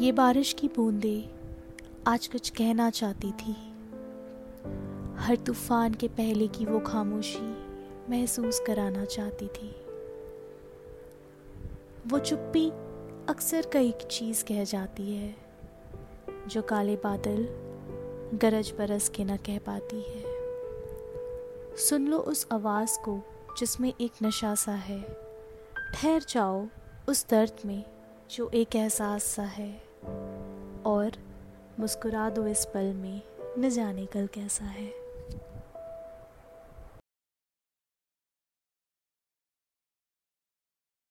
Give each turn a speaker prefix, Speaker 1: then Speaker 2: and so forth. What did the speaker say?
Speaker 1: ये बारिश की बूंदे आज कुछ कहना चाहती थी। हर तूफ़ान के पहले की वो खामोशी महसूस कराना चाहती थी। वो चुप्पी अक्सर कई चीज़ कह जाती है, जो काले बादल गरज बरस के न कह पाती है। सुन लो उस आवाज़ को जिसमें एक नशा सा है। ठहर जाओ उस दर्द में। जो एक एहसास सा है और मुस्कुरा दो इस पल में न जाने कल कैसा है।